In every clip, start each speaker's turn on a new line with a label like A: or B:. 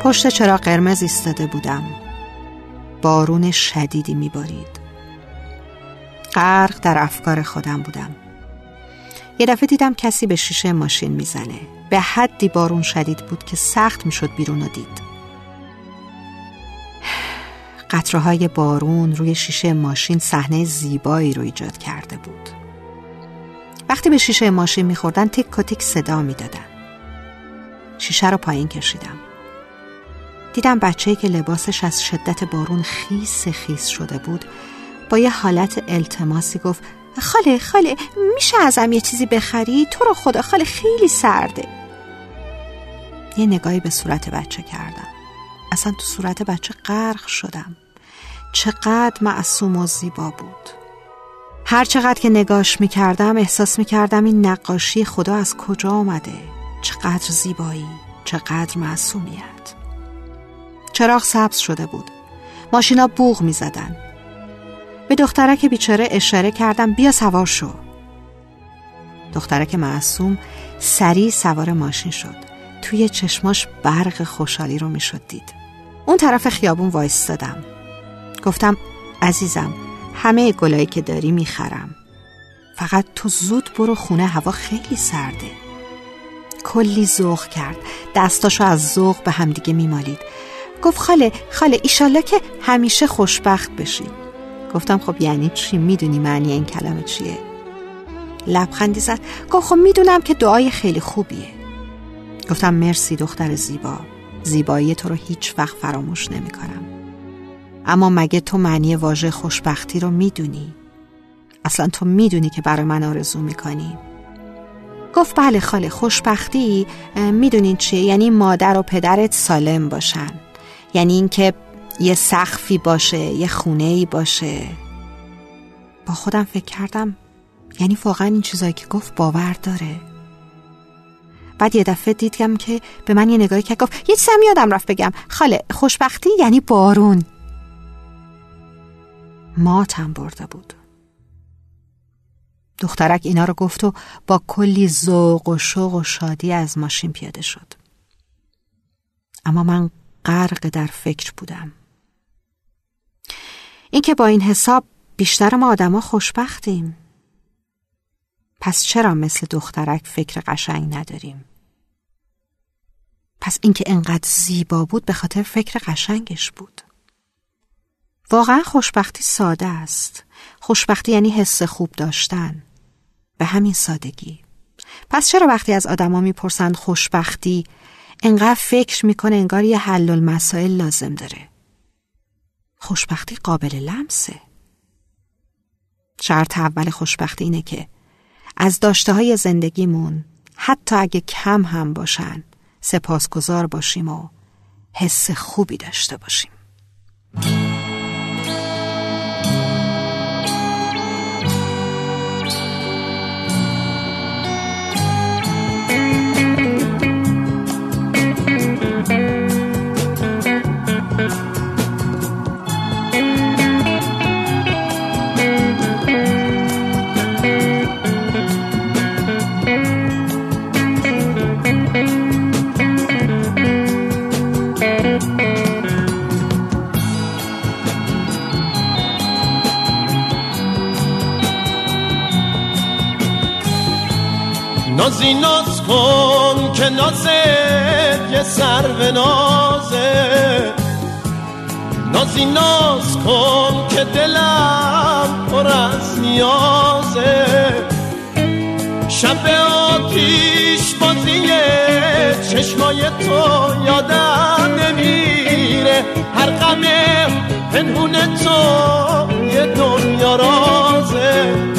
A: پشت چرا قرمز ایستاده بودم. بارون شدیدی میبارید. غرق در افکار خودم بودم. یه دفعه دیدم کسی به شیشه ماشین می‌زنه. به حدی بارون شدید بود که سخت می‌شد بیرون رو دید. قطره های بارون روی شیشه ماشین صحنه زیبایی رو ایجاد کرده بود. وقتی به شیشه ماشین میخوردن تک و تک صدا می‌دادن. شیشه رو پایین کشیدم. دیدم بچه‌ای که لباسش از شدت بارون خیس خیس شده بود با یه حالت التماسی گفت خاله خاله میشه ازم یه چیزی بخری؟ تو رو خدا خاله خیلی سرده. یه نگاهی به صورت بچه کردم. اصلا تو صورت بچه غرق شدم. چقدر معصوم و زیبا بود. هر چقدر که نگاش می‌کردم احساس می‌کردم این نقاشی خدا از کجا آمده؟ چقدر زیبایی چقدر معصومیت. چراغ سبز شده بود. ماشینا بوغ می‌زدن. به دخترک بیچاره اشاره کردم بیا سوار شو. دخترک معصوم سریع سوار ماشین شد. توی چشماش برق خوشحالی رو می‌شد دید. اون طرف خیابون وایستادم. گفتم عزیزم همه گلایی که داری می‌خرم. فقط تو زود برو خونه هوا خیلی سرده. کلی ذوق کرد. دستاشو از ذوق به همدیگه میمالید. گفت خاله خاله ایشالله که همیشه خوشبخت بشی گفتم خب یعنی چی می‌دونی معنی این کلمه چیه لبخندی زد گفت خب می‌دونم که دعای خیلی خوبیه گفتم مرسی دختر زیبا زیبایی تو رو هیچ وقت فراموش نمی کنم. اما مگه تو معنی واژه خوشبختی رو می‌دونی؟ اصلا تو می‌دونی که برای من آرزو می‌کنی؟ گفت بله خاله خوشبختی می‌دونین چیه؟ یعنی مادر و پدرت سالم باشن یعنی اینکه یه سخفی باشه یه خونه ای باشه. با خودم فکر کردم یعنی واقعا این چیزایی که گفت باور داره. بعد یه دفعه دیدم که به من یه نگاهی که گفت یه چیزم یادم رفت بگم. خاله خوشبختی یعنی بارون. ماتم برده بود. دخترک اینا رو گفت و با کلی ذوق و شوق و شادی از ماشین پیاده شد. اما من غرق در فکر بودم. اینکه با این حساب بیشتر ما آدما خوشبختیم. پس چرا مثل دخترک فکر قشنگ نداریم؟ پس اینکه انقدر زیبا بود به خاطر فکر قشنگش بود. واقعا خوشبختی ساده است. خوشبختی یعنی حس خوب داشتن. به همین سادگی. پس چرا وقتی از آدما می‌پرسند خوشبختی انقدر فکر می‌کنه انگار یه حل المسائل لازم داره. خوشبختی قابل لمسه. شرط اول خوشبختی اینه که از داشته های زندگیمون حتی اگه کم هم باشن سپاسگزار باشیم و حس خوبی داشته باشیم.
B: نازی ناز کن که نازت یه سر به نازه. نازی ناز کن که دلم پر از نیازه. شب آتیش بازی چشمای تو یادم نمیره. هر غم پنهون تو یه دنیا رازه.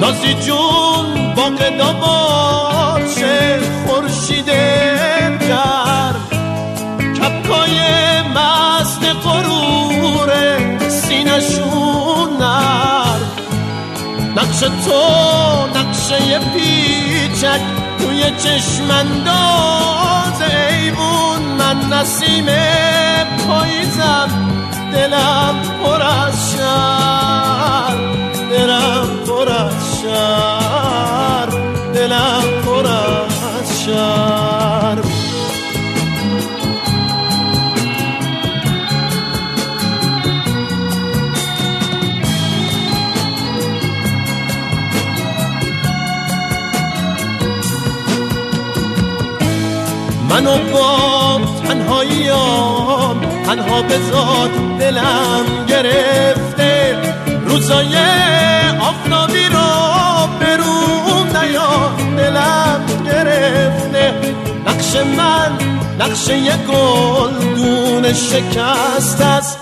B: نازی جون با باشه خورشید در کپکای مست قرور سینشون نر. نقش تو نقشه پیچک توی چشمنداز ایمون من نسیم پاییزم. دلم پر از شر. دلم پر از شر دلم پر از شر منو با تنهاییام تنها بزاد دلم گرفته. روزای آفتابی رو برون نیا دلم گرفته. نقش من نقش یه گل دون شکست است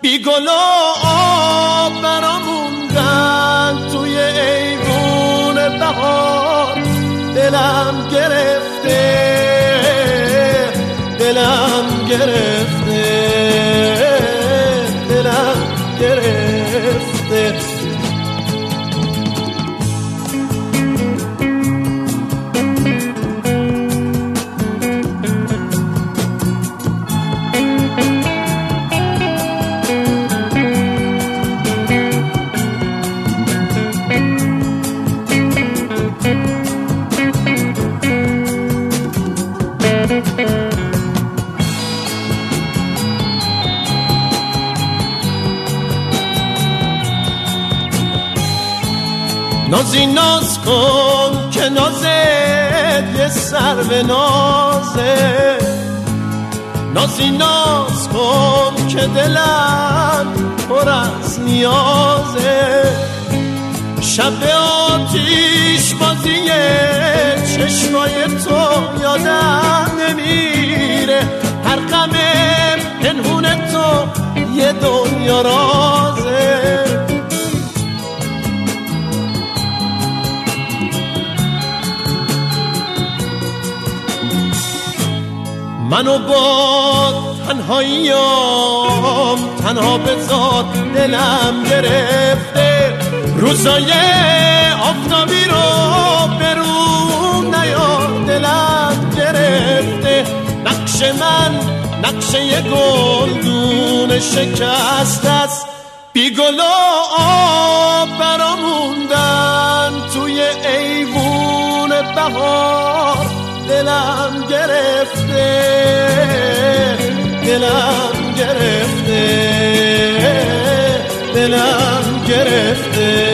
B: بی گل و آب براموندن توی ایوون بهار. دلم گرفته دلم گرفته. نازی ناز کن که نازت یه سر به نازه. نازی ناز کن که دلم پر از نیازه. شب آتیش بازی چشمای تو یادم نمیره. هر غم پنهون تو یه دنیا رازه. منو با تنهاییام تنها بذات دلم گرفته. روزای آفتابی رو برون نیا دلم گرفته. نقش من نقش یه گلدون شکست است. بی گل و آب براموندن توی ایوون بهار. دلم گرفته. دلم گرفته دلم گرفته.